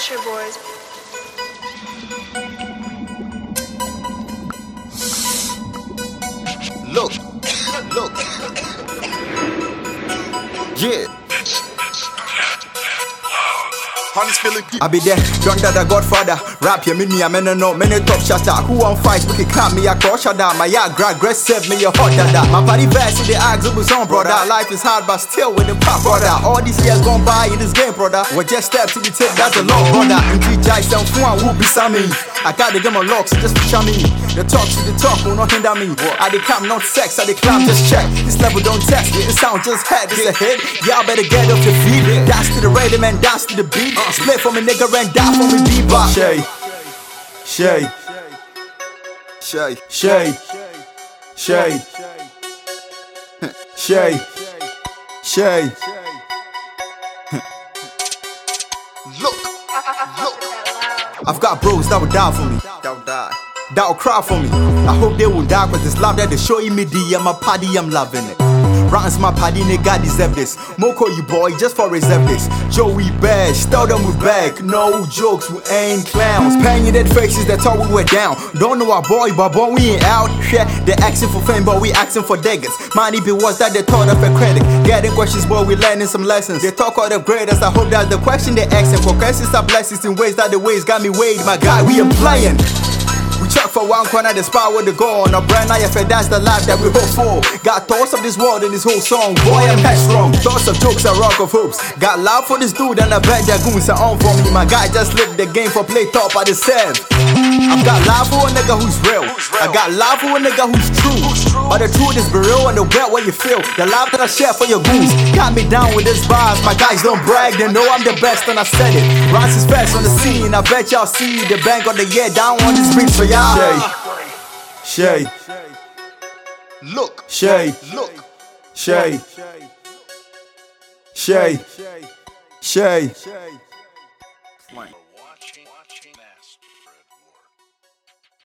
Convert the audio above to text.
Boys. Look, look. Yeah. I be there, John Dada Godfather. Rap ya mini, I'm in no many top shotter. Who on fight, we can clap me a cross shada. My ya aggressive, me a hot dada. My body in the ags, it was on, brother. Life is hard, but still with the pop, brother. All these years gone by in this game, brother. We just step to the tip, that's a long brother. And G.J. Sam Fuan will be Sammy. I got the game on locks, just to chum me. The talk to the talk will not hinder me. I the climb, not sex, I the climb, just check. This level don't test me, it sound just head, it's a hit. Y'all better get off your feet. Dance to the rhythm and dance to the beat. Split for me, nigga, and die for me, bebop. Shay, Shay, shy. Shay, Shay, Shay, Shay. Look, look. I've got bros that will die for me. Die. that will cry for me. I hope they will die cause this love that they showing me the I'm a party, I'm loving it. Rans my party, nigga deserve this. Moko you boy, just for reserve this. Joey Bash, tell them we back. No jokes, we ain't clowns. Painted faces, that's how we were down. Don't know our boy, but boy, we ain't out. Yeah, they asking for fame, but we asking for daggers. Money be was that they thought of a credit. Getting questions, boy, we learning some lessons. They talk all the graders, I hope that's the question they asking. For questions are blessings in ways that the ways got me weighed. My guy, we ain't playing. We check for one corner, the spot where the goal on a brand I fed that's the life that we hope for. Got thoughts of this world in this whole song. Boy, I'm headstrong. Thoughts of jokes and rock of hopes. Got love for this dude and I bet that goons are on for me. My guy just lived the game for play top at the serve. I've got love for a nigga who's real. I got love for a nigga who's true. But the truth is real and the get what you feel. The love that I share for your goons. Got me down with this bars. My guys don't brag, they know I'm the best and I said it. Rance is best on the scene. I bet y'all see the bank on the year down on this beat for y'all. Shay, Shay, Look, Shay, look. Shay, Shay, Shay. Watching, watching master.